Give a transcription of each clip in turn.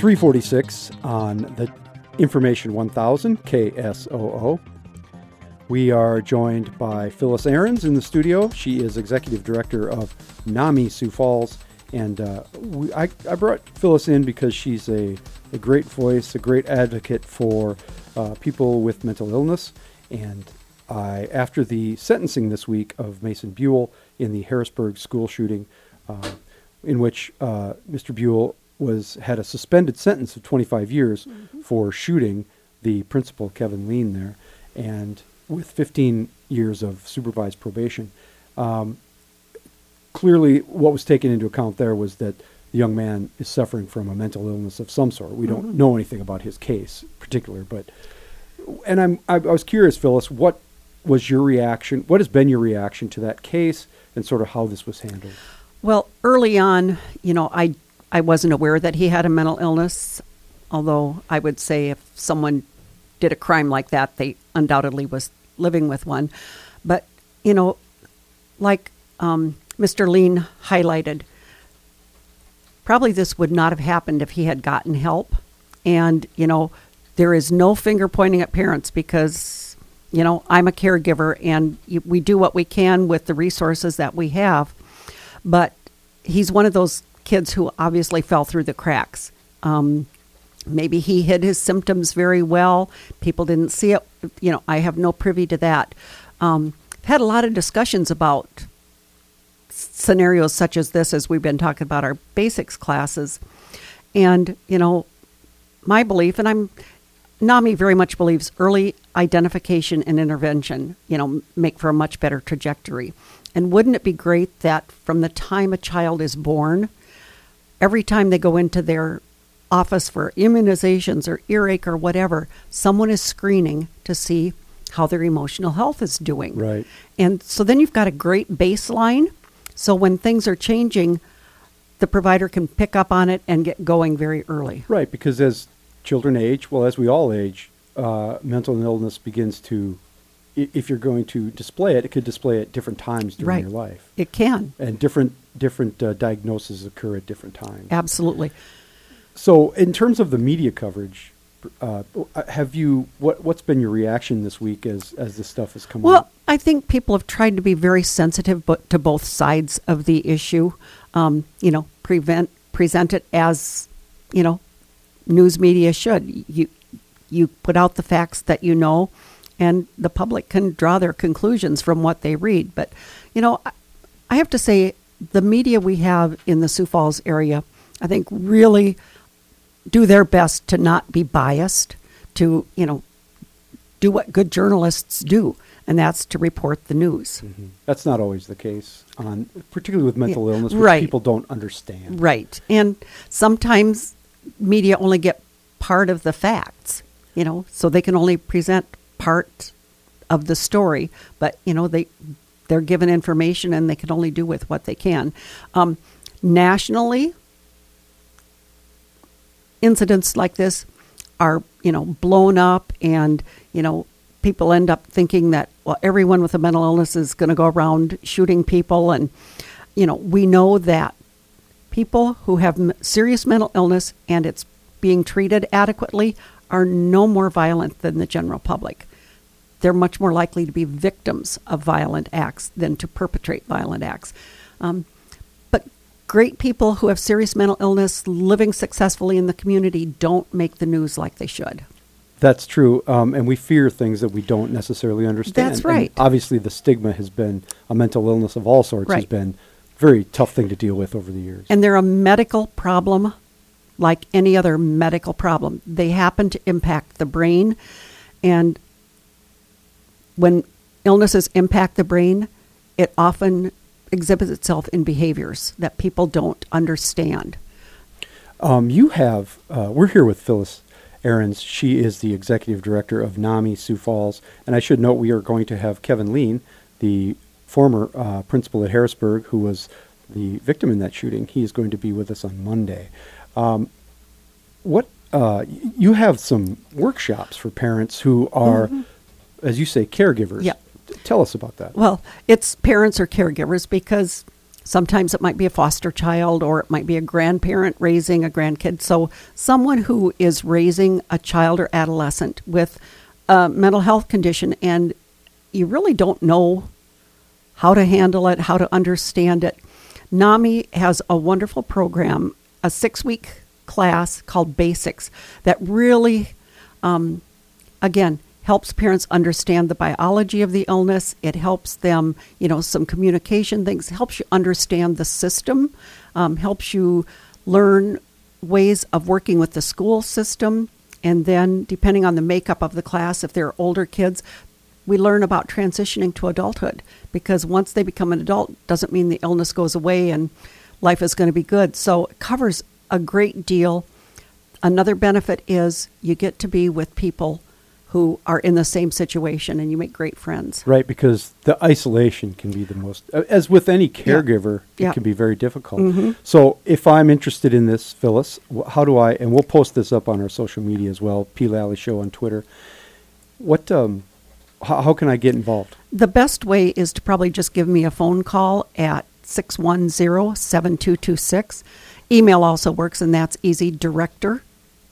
346 on the Information 1000 KSOO. We are joined by Phyllis Ahrens in the studio. She is executive director of NAMI Sioux Falls. And uh, we, I, I brought Phyllis in because she's a, a great voice, a great advocate for uh, people with mental illness. And I, after the sentencing this week of Mason Buhl in the Harrisburg school shooting, uh, in which uh, Mr. Buhl was had a suspended sentence of 25 years for shooting the principal Kevin Lein there, and with 15 years of supervised probation. Um, clearly, what was taken into account there was that the young man is suffering from a mental illness of some sort. We don't know anything about his case in particular, but and I'm I, I was curious, Phyllis, what was your reaction? What has been your reaction to that case, and sort of how this was handled? Well, early on, you know, I I wasn't aware that he had a mental illness, although I would say if someone did a crime like that, they undoubtedly was living with one. But you know, like um, Mr. Lein highlighted, probably this would not have happened if he had gotten help. And you know, there is no finger pointing at parents because you know I'm a caregiver and we do what we can with the resources that we have. But he's one of those kids who obviously fell through the cracks. Um, maybe he hid his symptoms very well. People didn't see it. You know, I have no privy to that. Um, I've had a lot of discussions about scenarios such as this as we've been talking about our basics classes. And, you know, my belief, and I'm NAMI very much believes early identification and intervention, you know, make for a much better trajectory. And wouldn't it be great that from the time a child is born, every time they go into their office for immunizations or earache or whatever, someone is screening to see how their emotional health is doing. Right. And so then you've got a great baseline. So when things are changing, the provider can pick up on it and get going very early. Right, because as children age, well, as we all age, uh, mental illness begins to, if you're going to display it, it could display at different times during Right. your life, It can. and different different uh, diagnoses occur at different times. Absolutely. So, in terms of the media coverage, uh, have you what what's been your reaction this week as as this stuff has come Well, up? I think people have tried to be very sensitive but to both sides of the issue. Um, you know, prevent present it as you know, news media should. You you put out the facts that you know, and the public can draw their conclusions from what they read. But you know, I, have to say, the media we have in the Sioux Falls area, I think, really do their best to not be biased. To you know, do what good journalists do, and that's to report the news. Mm-hmm. That's not always the case, on particularly with mental Yeah, illness, which right. people don't understand. Right. And sometimes media only get part of the facts, you know, so they can only present part of the story, but you know, they they're given information and they can only do with what they can. Um, nationally, incidents like this are, you know, blown up and, you know, people end up thinking that well everyone with a mental illness is going to go around shooting people and you know, we know that people who have serious mental illness and it's being treated adequately are no more violent than the general public. They're much more likely to be victims of violent acts than to perpetrate violent acts. Um, but great people who have serious mental illness living successfully in the community don't make the news like they should. That's true, um, and we fear things that we don't necessarily understand. That's And right. obviously, the stigma has been a mental illness of all sorts has been a very tough thing to deal with over the years. And they're a medical problem like any other medical problem. They happen to impact the brain. And when illnesses impact the brain, it often exhibits itself in behaviors that people don't understand. Um, you have, uh, we're here with Phyllis Ahrens. She is the executive director of NAMI Sioux Falls. And I should note we are going to have Kevin Lein, the former uh, principal at Harrisburg, who was the victim in that shooting. He is going to be with us on Monday. Um, what uh, you have some workshops for parents who are, as you say, caregivers. Yeah. Tell us about that. Well, it's parents or caregivers because Sometimes it might be a foster child or it might be a grandparent raising a grandkid. So, someone who is raising a child or adolescent with a mental health condition and you really don't know how to handle it, how to understand it. NAMI has a wonderful program, a six week class called Basics, that really, um, again, helps parents understand the biology of the illness. It helps them, you know, some communication things, helps you understand the system, um, helps you learn ways of working with the school system. And then, depending on the makeup of the class, if they're older kids, we learn about transitioning to adulthood because once they become an adult doesn't mean the illness goes away and life is going to be good. So it covers a great deal. Another benefit is you get to be with people who are in the same situation and you make great friends. Right, because the isolation can be the most, as with any caregiver, Yeah. it can be very difficult. Mhm. So if I'm interested in this, Phyllis, how do I, and we'll post this up on our social media as well, P. Lalley Show on Twitter. What, um, how, how can I get involved? The best way is to probably just give me a phone call at 610 7226. Email also works, and that's easy director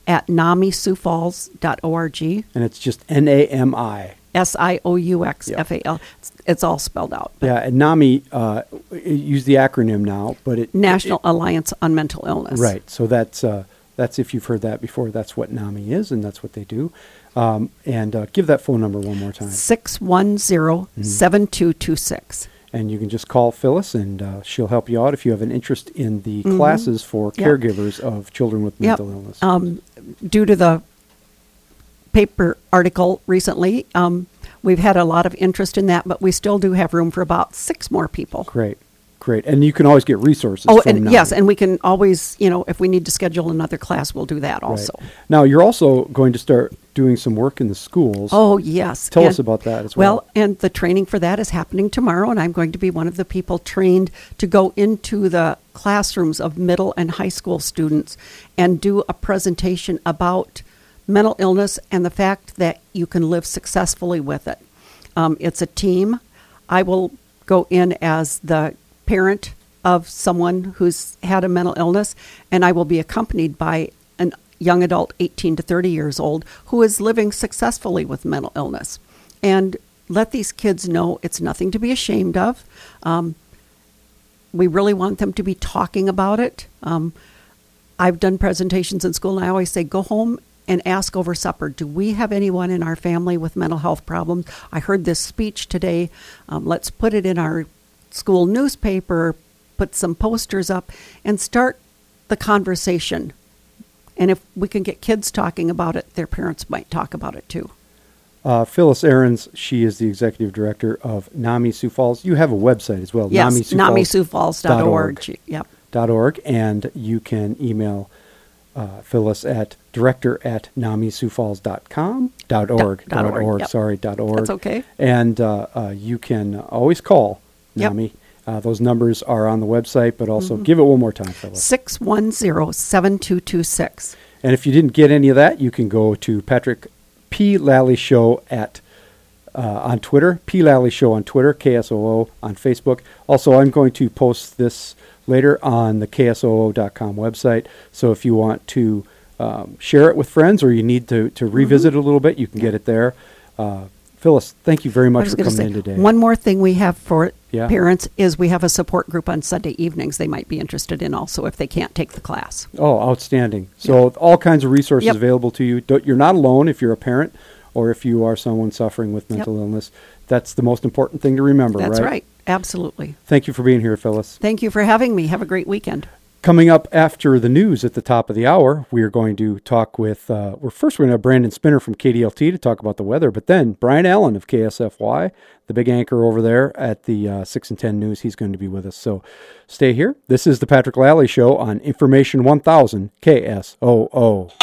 at namisiouxfalls.org. And it's just N A M I. S I O U X. F A L. It's- all spelled out. Yeah, and NAMI, uh, use the acronym now, but it National Alliance on Mental Illness. Right. So that's uh, that's if you've heard that before. That's what NAMI is, and that's what they do. Um, and uh, give that phone number one more time, 610 7226. and you can just call Phyllis, and uh, she'll help you out if you have an interest in the Mhm. classes for Yeah. caregivers of children with Yep. mental illness. Um, due to the paper article recently, um, we've had a lot of interest in that, but we still do have room for about six more people. great, great, and you can always get resources. Oh, from and yes, and we can always, you know, if we need to schedule another class, we'll do that Right. also. Now you're also going to start doing some work in the schools. Oh, yes. Tell us about that as well. Well, and the training for that is happening tomorrow, and I'm going to be one of the people trained to go into the classrooms of middle and high school students and do a presentation about mental illness and the fact that you can live successfully with it. Um, it's a team. I will go in as the parent of someone who's had a mental illness, and I will be accompanied by a young adult, 18 to 30 years old, who is living successfully with mental illness. And let these kids know it's nothing to be ashamed of. Um, we really want them to be talking about it. Um, I've done presentations in school, and I always say, go home and ask over supper do we have anyone in our family with mental health problems? I heard this speech today. Um, let's put it in our school newspaper, put some posters up, and start the conversation. And if we can get kids talking about it, their parents might talk about it too. Uh, Phyllis Ahrens, she is the executive director of NAMI Sioux Falls. You have a website as well, Yes, NAMISiouxFalls.org. namisufalls.org. Yep. dot org, and you can email uh, Phyllis at director at namisiouxfalls.com, dot org, dot dot org, org, yep. sorry, dot org. That's okay. And uh, uh, you can always call Yep. NAMI. Uh, those numbers are on the website, but also Mm-hmm. give it one more time, Phyllis. 610 7226. And if you didn't get any of that, you can go to Patrick P. Lalley Show at uh, on Twitter, P. Lalley Show on Twitter, KSOO on Facebook. Also, I'm going to post this later on the KSOO.com website. So if you want to um, share it with friends or you need to, to revisit it a little bit, you can get it there. Uh, Phyllis, thank you very I much was for gonna coming say, in today. One more thing we have for Yeah. parents is we have a support group on Sunday evenings they might be interested in also if they can't take the class. Oh, outstanding. So all kinds of resources Yep. available to you. Don't, you're not alone if you're a parent or if you are someone suffering with mental illness. That's the most important thing to remember, That's right. Absolutely. Thank you for being here, Phyllis. Thank you for having me. Have a great weekend. Coming up after the news at the top of the hour, we are going to talk with, uh, we're first we're going to have Brandon Spinner from KDLT to talk about the weather, but then Brian Allen of KSFY, the big anchor over there at the uh, 6 and 10 News, he's going to be with us. So stay here. This is the Patrick Lalley Show on Information 1000 KSOO.